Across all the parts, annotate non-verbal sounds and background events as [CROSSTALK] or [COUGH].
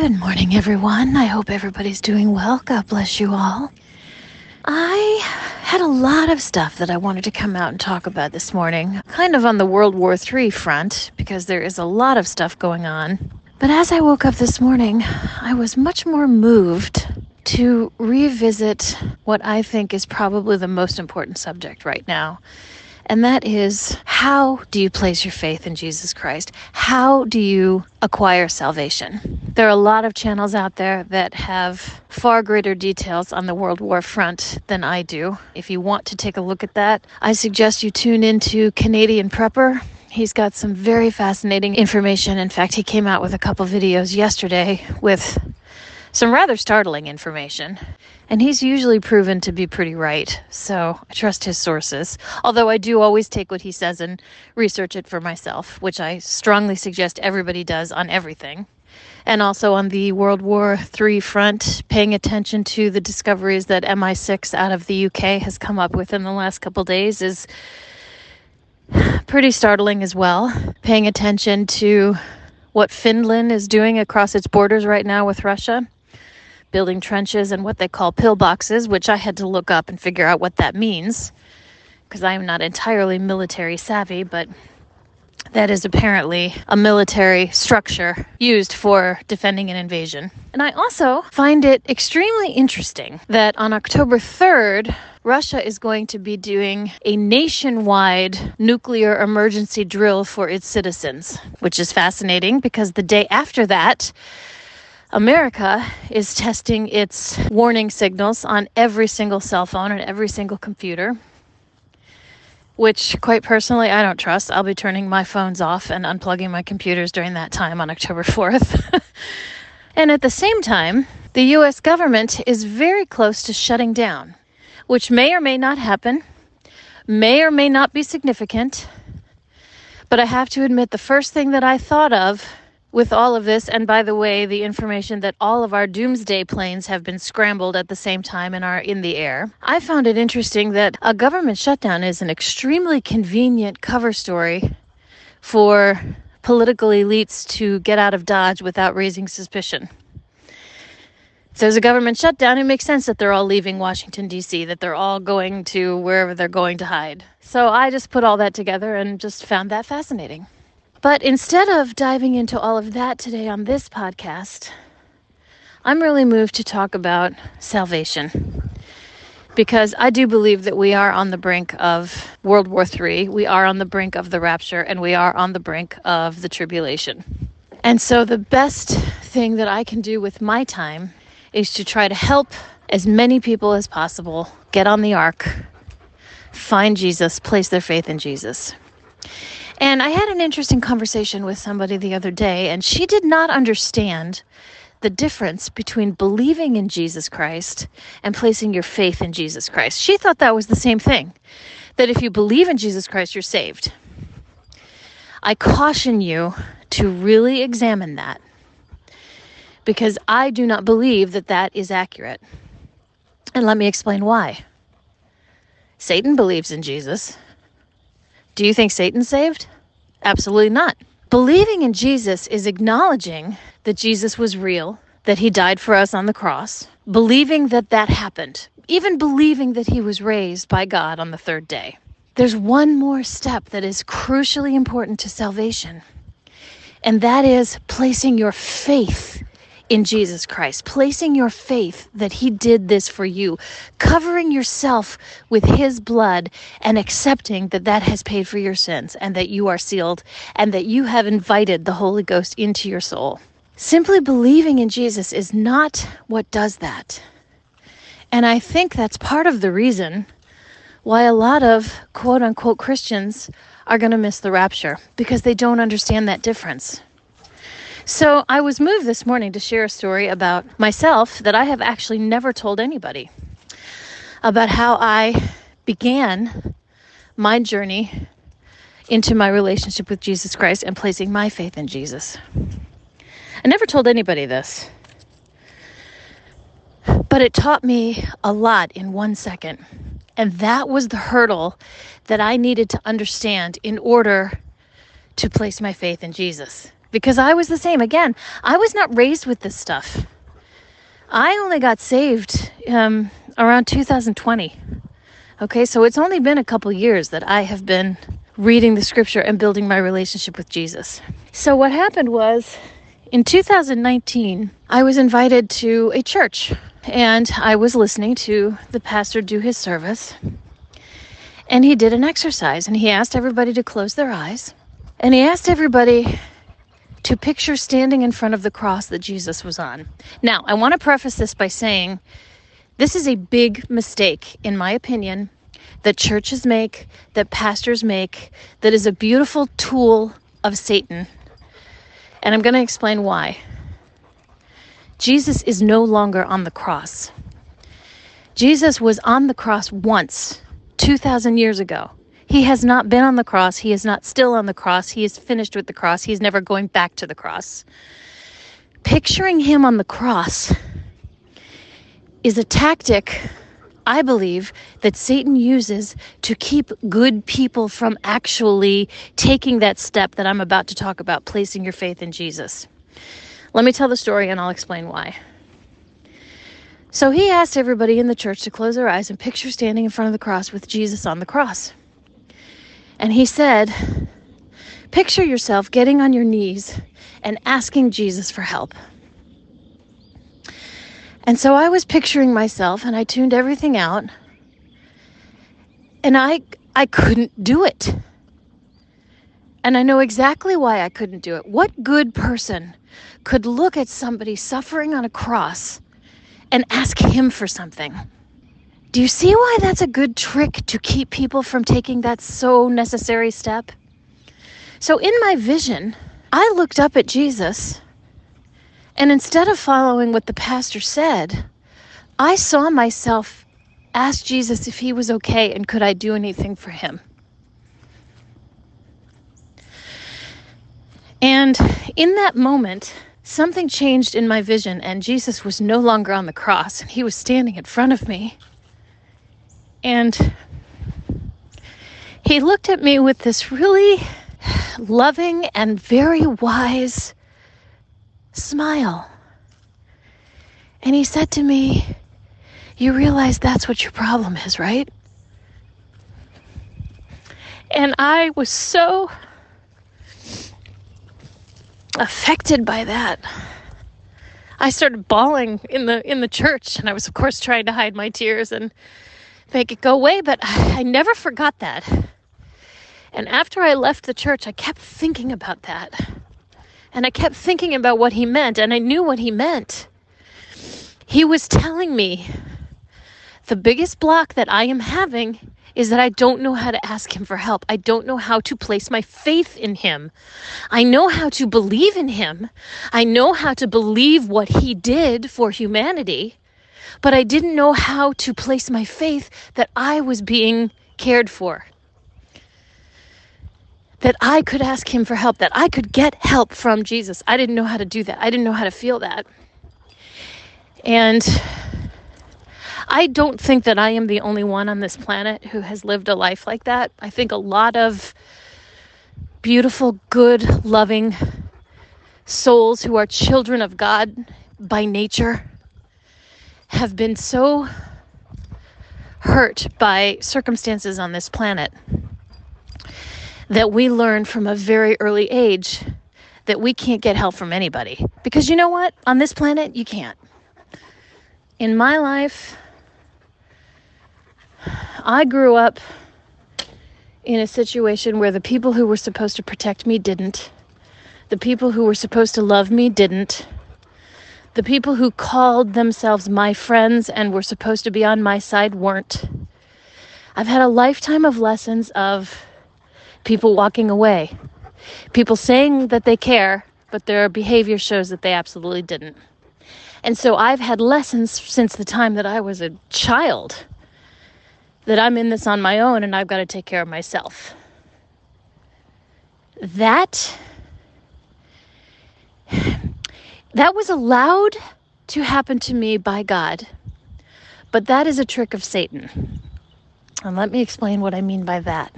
Good morning, everyone. I hope everybody's doing well. God bless you all. I had a lot of stuff that I wanted to come out and talk about this morning, kind of on the World War III front, because there is a lot of stuff going on. But as I woke up this morning, I was much more moved to revisit what I think is probably the most important subject right now. And that is how do you place your faith in Jesus Christ? How do you acquire salvation? There are a lot of channels out there that have far greater details on the World War front than I do. If you want to take a look at that, I suggest you tune into Canadian Prepper. He's got some very fascinating information. In fact, he came out with a couple videos yesterday with some rather startling information. And he's usually proven to be pretty right, so I trust his sources. Although I do always take what he says and research it for myself, which I strongly suggest everybody does on everything. And also on the World War III front, paying attention to the discoveries that MI6 out of the UK has come up with in the last couple days is pretty startling as well. Paying attention to what Finland is doing across its borders right now with Russia building trenches and what they call pillboxes, which I had to look up and figure out what that means because I am not entirely military savvy, but that is apparently a military structure used for defending an invasion. And I also find it extremely interesting that on October 3rd, Russia is going to be doing a nationwide nuclear emergency drill for its citizens, which is fascinating because the day after that, America is testing its warning signals on every single cell phone and every single computer, which, quite personally, I don't trust. I'll be turning my phones off and unplugging my computers during that time on October [LAUGHS] 4th. and at the same time, the US government is very close to shutting down, which may or may not happen, may or may not be significant. But I have to admit, the first thing that I thought of with all of this, and by the way, the information that all of our doomsday planes have been scrambled at the same time and are in the air, I found it interesting that a government shutdown is an extremely convenient cover story for political elites to get out of Dodge without raising suspicion. If there's a government shutdown, it makes sense that they're all leaving Washington, D.C., that they're all going to wherever they're going to hide. So I just put all that together and just found that fascinating. But instead of diving into all of that today on this podcast, I'm really moved to talk about salvation. Because I do believe that we are on the brink of World War III, we are on the brink of the rapture, and we are on the brink of the tribulation. And so, the best thing that I can do with my time is to try to help as many people as possible get on the ark, find Jesus, place their faith in Jesus. And I had an interesting conversation with somebody the other day, and she did not understand the difference between believing in Jesus Christ and placing your faith in Jesus Christ. She thought that was the same thing, that if you believe in Jesus Christ, you're saved. I caution you to really examine that because I do not believe that that is accurate. And let me explain why. Satan believes in Jesus. Do you think Satan's saved? Absolutely not. Believing in Jesus is acknowledging that Jesus was real, that he died for us on the cross, believing that that happened, even believing that he was raised by God on the third day. There's one more step that is crucially important to salvation, and that is placing your faith in Jesus Christ, placing your faith that He did this for you, covering yourself with His blood, and accepting that that has paid for your sins and that you are sealed and that you have invited the Holy Ghost into your soul. Simply believing in Jesus is not what does that. And I think that's part of the reason why a lot of quote unquote Christians are going to miss the rapture because they don't understand that difference. So I was moved this morning to share a story about myself that I have actually never told anybody about how I began my journey into my relationship with Jesus Christ and placing my faith in Jesus. I never told anybody this, but it taught me a lot in one second. And that was the hurdle that I needed to understand in order to place my faith in Jesus. Because I was the same. Again, I was not raised with this stuff. I only got saved um, around 2020. Okay, so it's only been a couple years that I have been reading the scripture and building my relationship with Jesus. So, what happened was in 2019, I was invited to a church and I was listening to the pastor do his service. And he did an exercise and he asked everybody to close their eyes. And he asked everybody to picture standing in front of the cross that Jesus was on. Now, I want to preface this by saying this is a big mistake, in my opinion, that churches make, that pastors make, that is a beautiful tool of Satan. And I'm going to explain why. Jesus is no longer on the cross. Jesus was on the cross once, 2,000 years ago. He has not been on the cross. He is not still on the cross. He is finished with the cross. He is never going back to the cross. Picturing him on the cross is a tactic, I believe, that Satan uses to keep good people from actually taking that step that I'm about to talk about, placing your faith in Jesus. Let me tell the story and I'll explain why. So he asked everybody in the church to close their eyes and picture standing in front of the cross with Jesus on the cross. And he said, Picture yourself getting on your knees and asking Jesus for help. And so I was picturing myself and I tuned everything out. And I I couldn't do it. And I know exactly why I couldn't do it. What good person could look at somebody suffering on a cross and ask him for something? Do you see why that's a good trick to keep people from taking that so necessary step? So, in my vision, I looked up at Jesus, and instead of following what the pastor said, I saw myself ask Jesus if he was okay and could I do anything for him. And in that moment, something changed in my vision, and Jesus was no longer on the cross, and he was standing in front of me. And he looked at me with this really loving and very wise smile. And he said to me, You realize that's what your problem is, right? And I was so affected by that. I started bawling in the in the church and I was of course trying to hide my tears and make it go away, but [SIGHS] I never forgot that. And after I left the church, I kept thinking about that. And I kept thinking about what he meant, and I knew what he meant. He was telling me the biggest block that I am having is that I don't know how to ask him for help. I don't know how to place my faith in him. I know how to believe in him. I know how to believe what he did for humanity but I didn't know how to place my faith that I was being cared for. That I could ask him for help, that I could get help from Jesus. I didn't know how to do that. I didn't know how to feel that. And I don't think that I am the only one on this planet who has lived a life like that. I think a lot of beautiful, good, loving souls who are children of God by nature have been so hurt by circumstances on this planet that we learn from a very early age that we can't get help from anybody. Because you know what? On this planet, you can't. In my life, I grew up in a situation where the people who were supposed to protect me didn't. The people who were supposed to love me didn't. The people who called themselves my friends and were supposed to be on my side weren't. I've had a lifetime of lessons of people walking away, people saying that they care, but their behavior shows that they absolutely didn't. And so I've had lessons since the time that I was a child that I'm in this on my own and I've got to take care of myself. That that was allowed to happen to me by God, but that is a trick of Satan. And let me explain what I mean by that.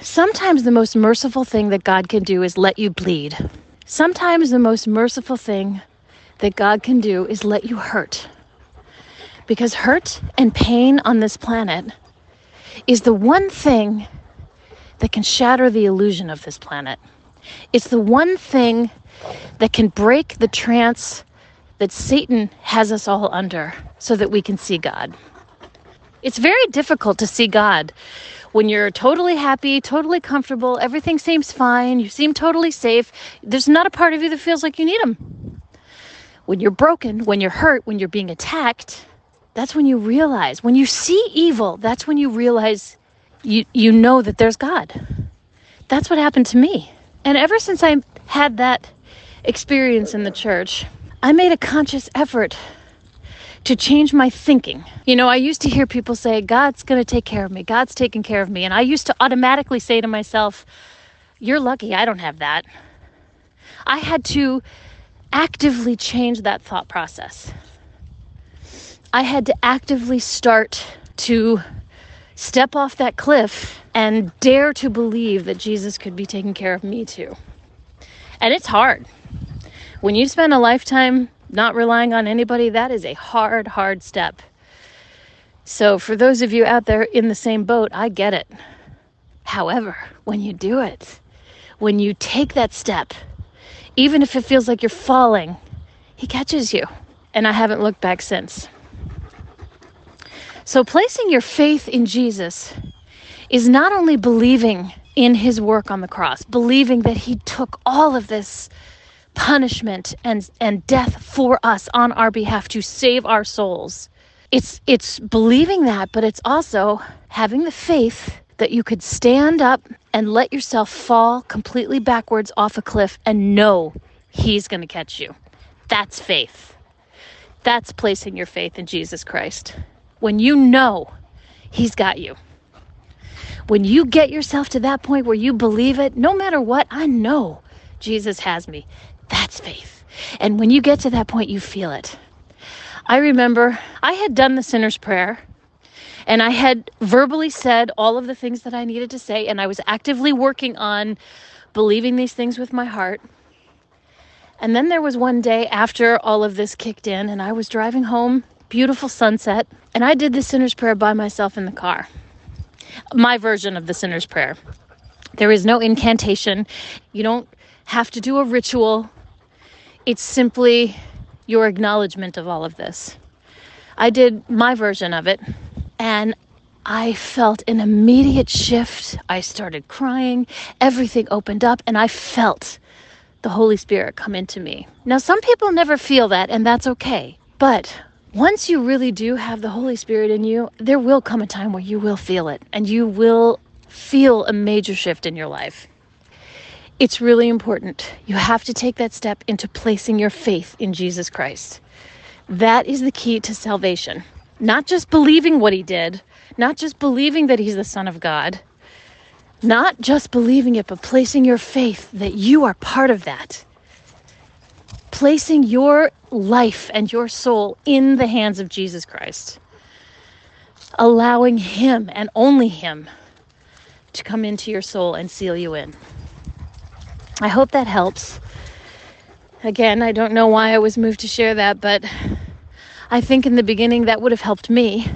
Sometimes the most merciful thing that God can do is let you bleed. Sometimes the most merciful thing that God can do is let you hurt. Because hurt and pain on this planet is the one thing that can shatter the illusion of this planet. It's the one thing that can break the trance that Satan has us all under so that we can see God. It's very difficult to see God when you're totally happy, totally comfortable, everything seems fine, you seem totally safe. There's not a part of you that feels like you need Him. When you're broken, when you're hurt, when you're being attacked, that's when you realize. When you see evil, that's when you realize you, you know that there's God. That's what happened to me. And ever since I had that experience in the church, I made a conscious effort to change my thinking. You know, I used to hear people say, God's going to take care of me, God's taking care of me. And I used to automatically say to myself, You're lucky, I don't have that. I had to actively change that thought process. I had to actively start to step off that cliff and dare to believe that Jesus could be taking care of me too. And it's hard. When you spend a lifetime not relying on anybody, that is a hard, hard step. So, for those of you out there in the same boat, I get it. However, when you do it, when you take that step, even if it feels like you're falling, He catches you. And I haven't looked back since. So, placing your faith in Jesus is not only believing in His work on the cross, believing that He took all of this punishment and and death for us on our behalf to save our souls. It's it's believing that, but it's also having the faith that you could stand up and let yourself fall completely backwards off a cliff and know he's going to catch you. That's faith. That's placing your faith in Jesus Christ. When you know he's got you. When you get yourself to that point where you believe it, no matter what, I know Jesus has me. That's faith. And when you get to that point, you feel it. I remember I had done the sinner's prayer and I had verbally said all of the things that I needed to say, and I was actively working on believing these things with my heart. And then there was one day after all of this kicked in, and I was driving home, beautiful sunset, and I did the sinner's prayer by myself in the car. My version of the sinner's prayer. There is no incantation. You don't have to do a ritual. It's simply your acknowledgement of all of this. I did my version of it and I felt an immediate shift. I started crying, everything opened up, and I felt the Holy Spirit come into me. Now, some people never feel that, and that's okay. But once you really do have the Holy Spirit in you, there will come a time where you will feel it and you will feel a major shift in your life. It's really important. You have to take that step into placing your faith in Jesus Christ. That is the key to salvation. Not just believing what he did, not just believing that he's the Son of God, not just believing it, but placing your faith that you are part of that. Placing your life and your soul in the hands of Jesus Christ. Allowing him and only him to come into your soul and seal you in. I hope that helps. Again, I don't know why I was moved to share that, but I think in the beginning that would have helped me.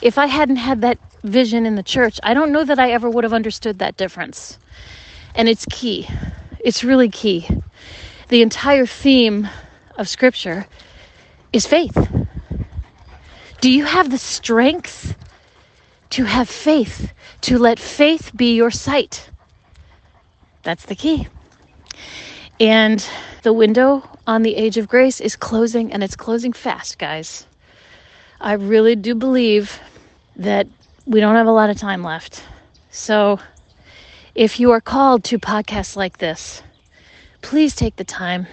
If I hadn't had that vision in the church, I don't know that I ever would have understood that difference. And it's key. It's really key. The entire theme of Scripture is faith. Do you have the strength to have faith, to let faith be your sight? That's the key. And the window on the age of grace is closing, and it's closing fast, guys. I really do believe that we don't have a lot of time left. So, if you are called to podcasts like this, please take the time.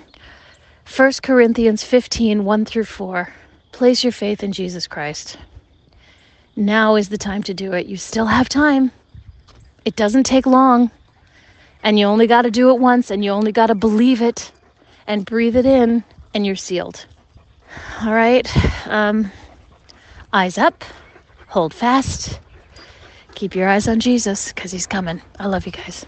1 Corinthians 15 1 through 4. Place your faith in Jesus Christ. Now is the time to do it. You still have time. It doesn't take long. And you only got to do it once and you only got to believe it and breathe it in and you're sealed. All right. Um, eyes up, hold fast, keep your eyes on Jesus because he's coming. I love you guys.